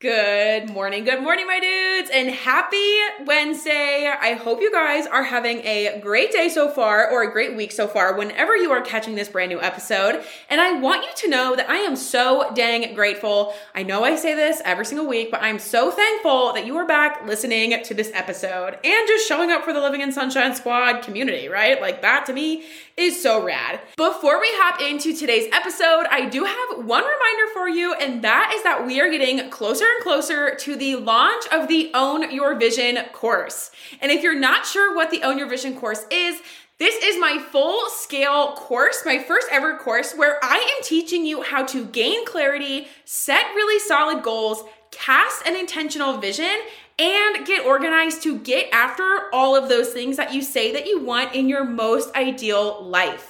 Good morning, good morning, my dudes, and happy Wednesday. I hope you guys are having a great day so far or a great week so far whenever you are catching this brand new episode. And I want you to know that I am so dang grateful. I know I say this every single week, but I'm so thankful that you are back listening to this episode and just showing up for the Living in Sunshine Squad community, right? Like that to me is so rad. Before we hop into today's episode, I do have one reminder for you, and that is that we are getting closer and closer to the launch of the Own Your Vision course. And if you're not sure what the Own Your Vision course is, this is my full scale course, my first ever course, where I am teaching you how to gain clarity, set really solid goals, cast an intentional vision, and get organized to get after all of those things that you say that you want in your most ideal life.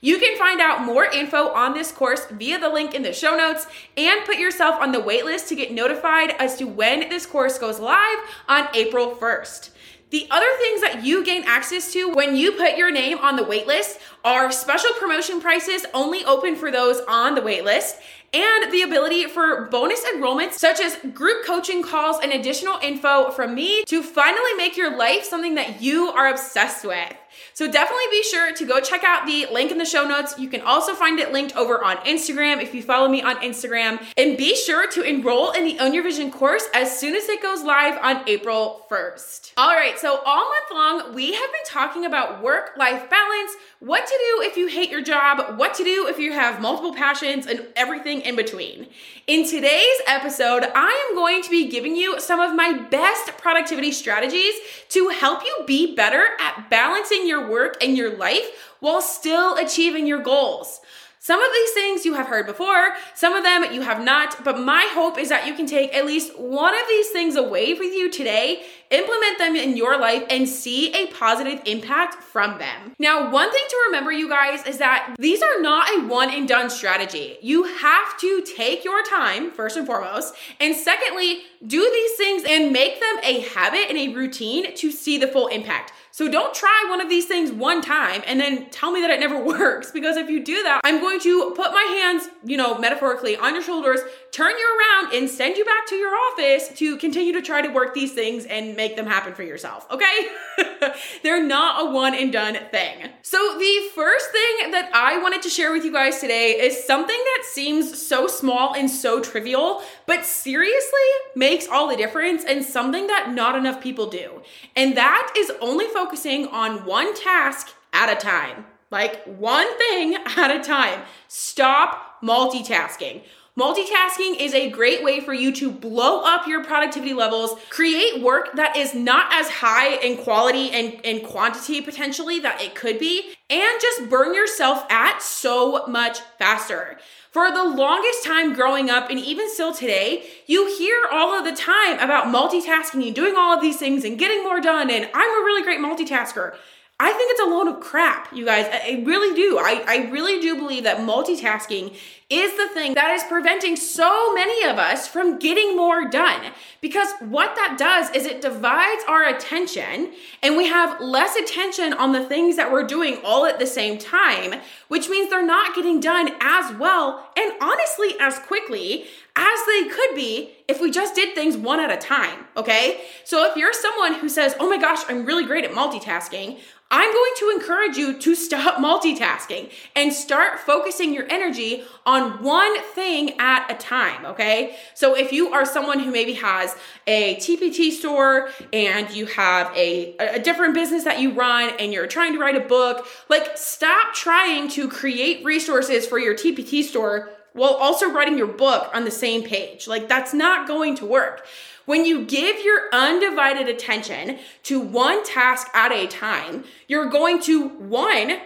You can find out more info on this course via the link in the show notes and put yourself on the waitlist to get notified as to when this course goes live on April 1st. The other things that you gain access to when you put your name on the waitlist are special promotion prices only open for those on the waitlist and the ability for bonus enrollments such as group coaching calls and additional info from me to finally make your life something that you are obsessed with. So definitely be sure to go check out the link in the show notes. You can also find it linked over on Instagram if you follow me on Instagram. And be sure to enroll in the Own Your Vision course as soon as it goes live on April 1st. All right, so all month long, we have been talking about work life balance, what to do if you hate your job, what to do if you have multiple passions, and everything in between. In today's episode, I am going to be giving you some of my best productivity strategies to help you be better at balancing your work and your life while still achieving your goals. Some of these things you have heard before, some of them you have not, but my hope is that you can take at least one of these things away with you today, implement them in your life, and see a positive impact from them. Now, one thing to remember, you guys, is that these are not a one and done strategy. You have to take your time, first and foremost, and secondly, do these things and make them a habit and a routine to see the full impact. So don't try one of these things one time and then tell me that it never works because if you do that, I'm going to put my hands, you know, metaphorically on your shoulders, turn you around and send you back to your office to continue to try to work these things and make them happen for yourself, okay? They're not a one and done thing. So the first thing that I wanted to share with you guys today is something that seems so small and so trivial, but seriously makes all the difference and something that not enough people do. And that is only focusing on one task at a time. Like one thing at a time. Stop multitasking. Multitasking is a great way for you to blow up your productivity levels, create work that is not as high in quality and, and quantity potentially that it could be, and just burn yourself at so much faster. For the longest time growing up, and even still today, you hear all of the time about multitasking and doing all of these things and getting more done, and I'm a really great multitasker. I think it's a load of crap, you guys. I really do. I, I really do believe that multitasking is the thing that is preventing so many of us from getting more done. Because what that does is it divides our attention and we have less attention on the things that we're doing all at the same time, which means they're not getting done as well and honestly as quickly as they could be if we just did things one at a time, okay? So if you're someone who says, oh my gosh, I'm really great at multitasking, I'm going to encourage you to stop multitasking and start focusing your energy on one thing at a time, okay? So if you are someone who maybe has a TPT store and you have a, a different business that you run and you're trying to write a book, like stop trying to create resources for your TPT store while also writing your book on the same page. Like, that's not going to work. When you give your undivided attention to one task at a time, you're going to, one,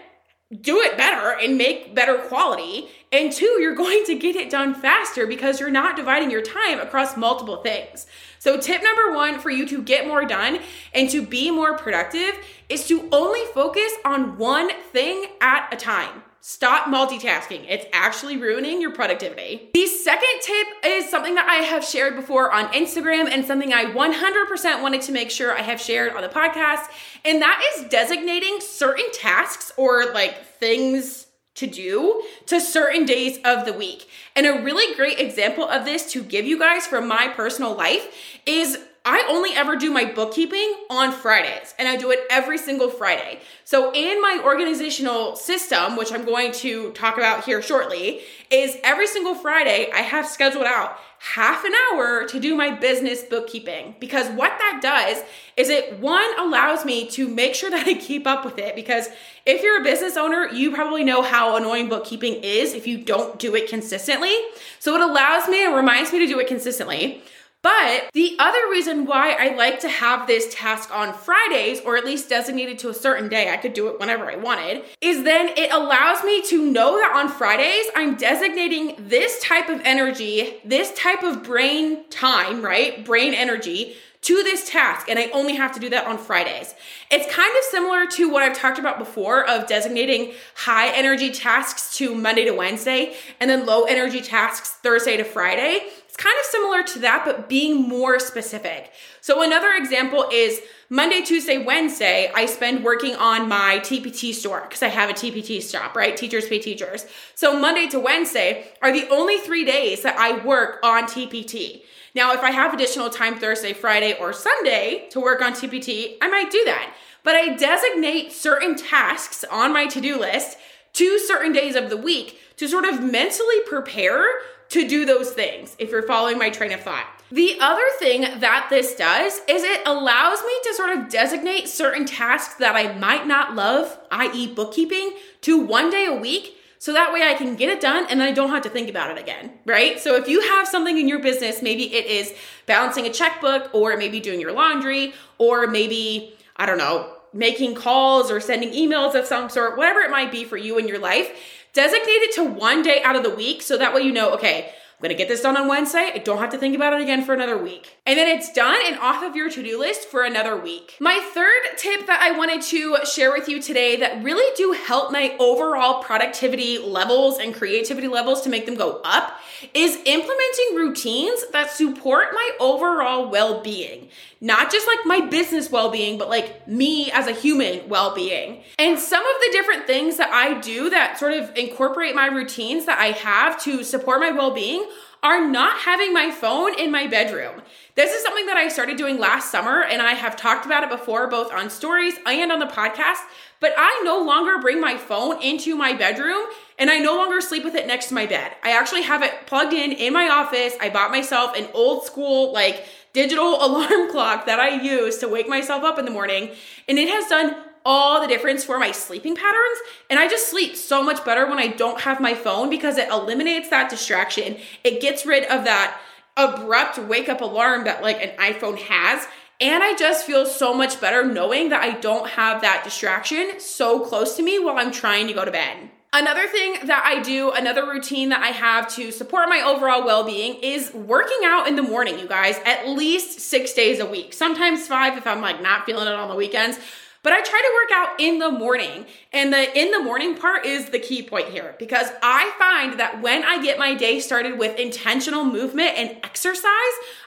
do it better and make better quality. And two, you're going to get it done faster because you're not dividing your time across multiple things. So, tip number one for you to get more done and to be more productive is to only focus on one thing at a time. Stop multitasking. It's actually ruining your productivity. The second tip is something that I have shared before on Instagram and something I 100% wanted to make sure I have shared on the podcast. And that is designating certain tasks or like things to do to certain days of the week. And a really great example of this to give you guys from my personal life is I only ever do my bookkeeping on Fridays and I do it every single Friday. So, in my organizational system, which I'm going to talk about here shortly, is every single Friday I have scheduled out half an hour to do my business bookkeeping because what that does is it one allows me to make sure that I keep up with it because if you're a business owner, you probably know how annoying bookkeeping is if you don't do it consistently. So it allows me and reminds me to do it consistently. But the other reason why I like to have this task on Fridays, or at least designated to a certain day, I could do it whenever I wanted, is then it allows me to know that on Fridays I'm designating this type of energy, this type of brain time, right? Brain energy to this task and I only have to do that on Fridays. It's kind of similar to what I've talked about before of designating high energy tasks to Monday to Wednesday and then low energy tasks Thursday to Friday. Kind of similar to that, but being more specific. So, another example is Monday, Tuesday, Wednesday, I spend working on my TPT store because I have a TPT shop, right? Teachers pay teachers. So, Monday to Wednesday are the only three days that I work on TPT. Now, if I have additional time Thursday, Friday, or Sunday to work on TPT, I might do that. But I designate certain tasks on my to do list to certain days of the week to sort of mentally prepare to do those things, if you're following my train of thought. The other thing that this does is it allows me to sort of designate certain tasks that I might not love, i.e., bookkeeping, to one day a week. So that way I can get it done and I don't have to think about it again, right? So if you have something in your business, maybe it is balancing a checkbook or maybe doing your laundry or maybe, I don't know, making calls or sending emails of some sort, whatever it might be for you in your life Designate it to one day out of the week so that way you know, okay, I'm gonna get this done on Wednesday. I don't have to think about it again for another week. And then it's done and off of your to do list for another week. My third tip that I wanted to share with you today that really do help my overall productivity levels and creativity levels to make them go up is implementing routines that support my overall well being. Not just like my business well being, but like me as a human well being. And some of the different things that I do that sort of incorporate my routines that I have to support my well being are not having my phone in my bedroom. This is something that I started doing last summer, and I have talked about it before, both on stories and on the podcast. But I no longer bring my phone into my bedroom and I no longer sleep with it next to my bed. I actually have it plugged in in my office. I bought myself an old school, like, digital alarm clock that I use to wake myself up in the morning, and it has done all the difference for my sleeping patterns. And I just sleep so much better when I don't have my phone because it eliminates that distraction. It gets rid of that abrupt wake up alarm that like an iPhone has. And I just feel so much better knowing that I don't have that distraction so close to me while I'm trying to go to bed. Another thing that I do, another routine that I have to support my overall well being is working out in the morning, you guys, at least six days a week, sometimes five if I'm like not feeling it on the weekends. But I try to work out in the morning. And the in the morning part is the key point here because I find that when I get my day started with intentional movement and exercise,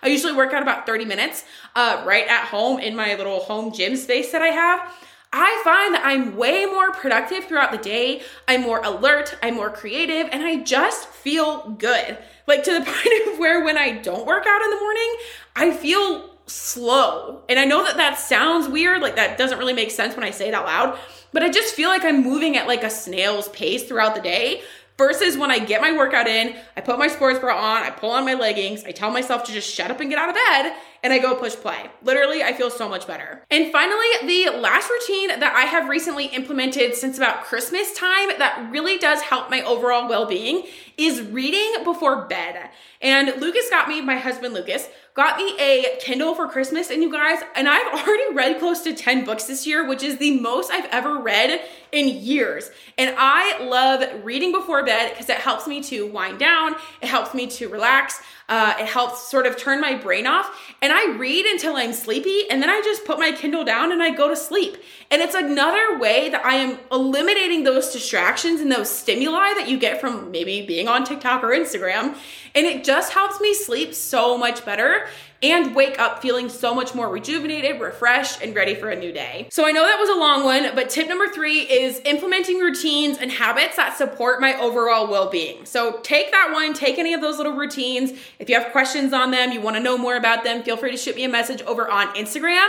I usually work out about 30 minutes uh, right at home in my little home gym space that I have. I find that I'm way more productive throughout the day. I'm more alert, I'm more creative, and I just feel good. Like to the point of where when I don't work out in the morning, I feel slow. And I know that that sounds weird, like that doesn't really make sense when I say it out loud, but I just feel like I'm moving at like a snail's pace throughout the day versus when I get my workout in, I put my sports bra on, I pull on my leggings, I tell myself to just shut up and get out of bed, and I go push play. Literally, I feel so much better. And finally, the last routine that I have recently implemented since about Christmas time that really does help my overall well being is reading before bed. And Lucas got me, my husband Lucas, got me a Kindle for Christmas. And you guys, and I've already read close to 10 books this year, which is the most I've ever read in years. And I love reading before bed because it helps me to wind down, it helps me to relax. Uh, it helps sort of turn my brain off. And I read until I'm sleepy, and then I just put my Kindle down and I go to sleep. And it's another way that I am eliminating those distractions and those stimuli that you get from maybe being on TikTok or Instagram. And it just helps me sleep so much better and wake up feeling so much more rejuvenated, refreshed, and ready for a new day. So I know that was a long one, but tip number three is implementing routines and habits that support my overall well being. So take that one, take any of those little routines. If you have questions on them, you wanna know more about them, feel free to shoot me a message over on Instagram.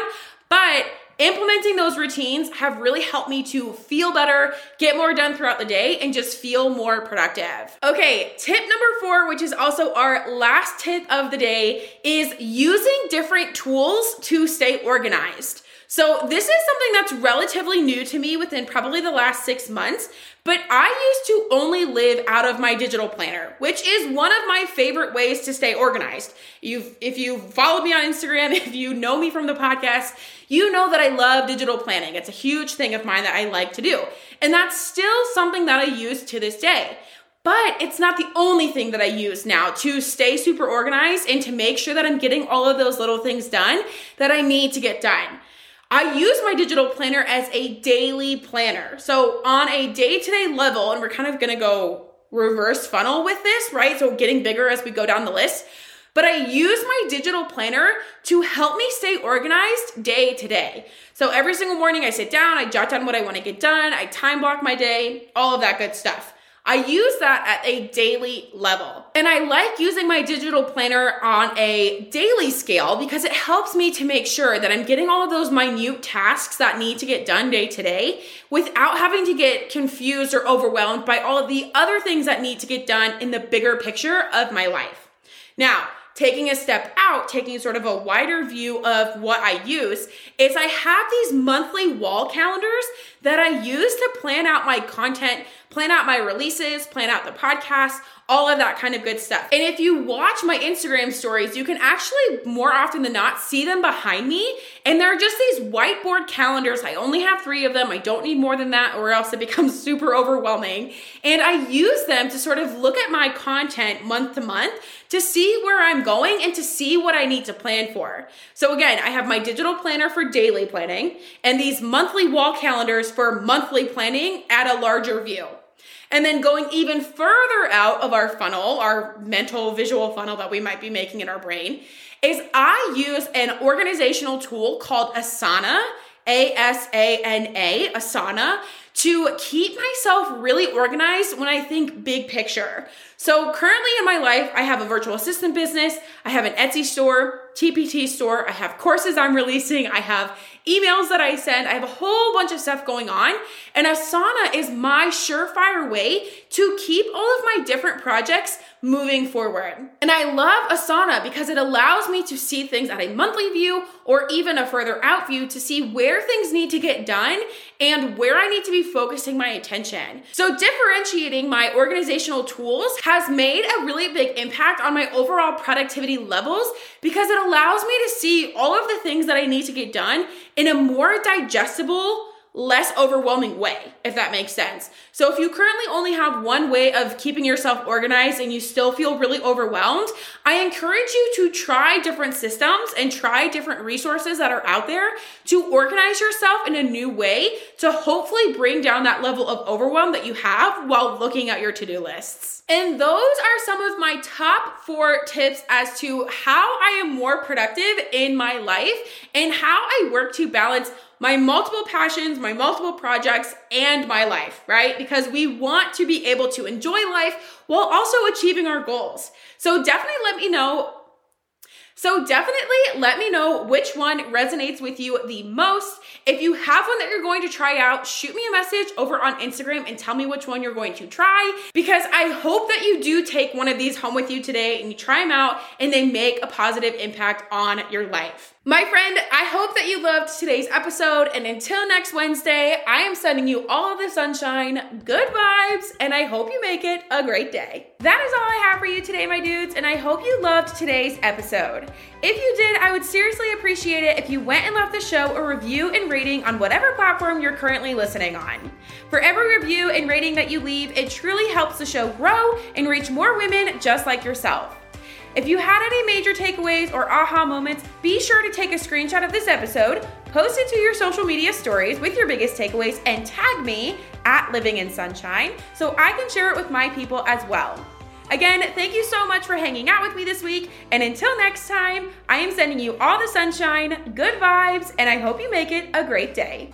But implementing those routines have really helped me to feel better, get more done throughout the day, and just feel more productive. Okay, tip number four, which is also our last tip of the day, is using different tools to stay organized. So, this is something that's relatively new to me within probably the last six months, but I used to only live out of my digital planner, which is one of my favorite ways to stay organized. You've, if you follow me on Instagram, if you know me from the podcast, you know that I love digital planning. It's a huge thing of mine that I like to do. And that's still something that I use to this day. But it's not the only thing that I use now to stay super organized and to make sure that I'm getting all of those little things done that I need to get done. I use my digital planner as a daily planner. So, on a day to day level, and we're kind of gonna go reverse funnel with this, right? So, getting bigger as we go down the list. But I use my digital planner to help me stay organized day to day. So, every single morning I sit down, I jot down what I wanna get done, I time block my day, all of that good stuff. I use that at a daily level. And I like using my digital planner on a daily scale because it helps me to make sure that I'm getting all of those minute tasks that need to get done day to day without having to get confused or overwhelmed by all of the other things that need to get done in the bigger picture of my life. Now, taking a step out, taking sort of a wider view of what I use, is I have these monthly wall calendars that I use to plan out my content, plan out my releases, plan out the podcast, all of that kind of good stuff. And if you watch my Instagram stories, you can actually more often than not see them behind me. And they're just these whiteboard calendars. I only have three of them. I don't need more than that, or else it becomes super overwhelming. And I use them to sort of look at my content month to month to see where I'm going and to see what I need to plan for. So again, I have my digital planner for daily planning and these monthly wall calendars for monthly planning at a larger view. And then going even further out of our funnel, our mental visual funnel that we might be making in our brain, is I use an organizational tool called Asana, A S A N A, Asana, to keep myself really organized when I think big picture. So currently in my life, I have a virtual assistant business, I have an Etsy store, TPT store, I have courses I'm releasing, I have emails that I send, I have a whole bunch of stuff going on. And Asana is my surefire way to keep all of my different projects moving forward. And I love Asana because it allows me to see things at a monthly view or even a further out view to see where things need to get done and where I need to be focusing my attention. So, differentiating my organizational tools has made a really big impact on my overall productivity levels because it allows me to see all of the things that I need to get done in a more digestible, less overwhelming way, if that makes sense. So if you currently only have one way of keeping yourself organized and you still feel really overwhelmed, I encourage you to try different systems and try different resources that are out there to organize yourself in a new way to hopefully bring down that level of overwhelm that you have while looking at your to-do lists. And those are some of my top four tips as to how I am more productive in my life and how I work to balance my multiple passions, my multiple projects, and my life, right? Because we want to be able to enjoy life while also achieving our goals. So definitely let me know So definitely let me know which one resonates with you the most. If you have one that you're going to try out, shoot me a message over on Instagram and tell me which one you're going to try because I hope that you do take one of these home with you today and you try them out and they make a positive impact on your life. My friend, I hope that you loved today's episode. And until next Wednesday, I am sending you all of the sunshine, good vibes, and I hope you make it a great day. That is all I have for you today, my dudes, and I hope you loved today's episode. If you did, I would seriously appreciate it if you went and left the show a review and rating on whatever platform you're currently listening on. For every review and rating that you leave, it truly helps the show grow and reach more women just like yourself. If you had any major takeaways or aha moments, be sure to take a screenshot of this episode, post it to your social media stories with your biggest takeaways, and tag me at Living in Sunshine so I can share it with my people as well. Again, thank you so much for hanging out with me this week. And until next time, I am sending you all the sunshine, good vibes, and I hope you make it a great day.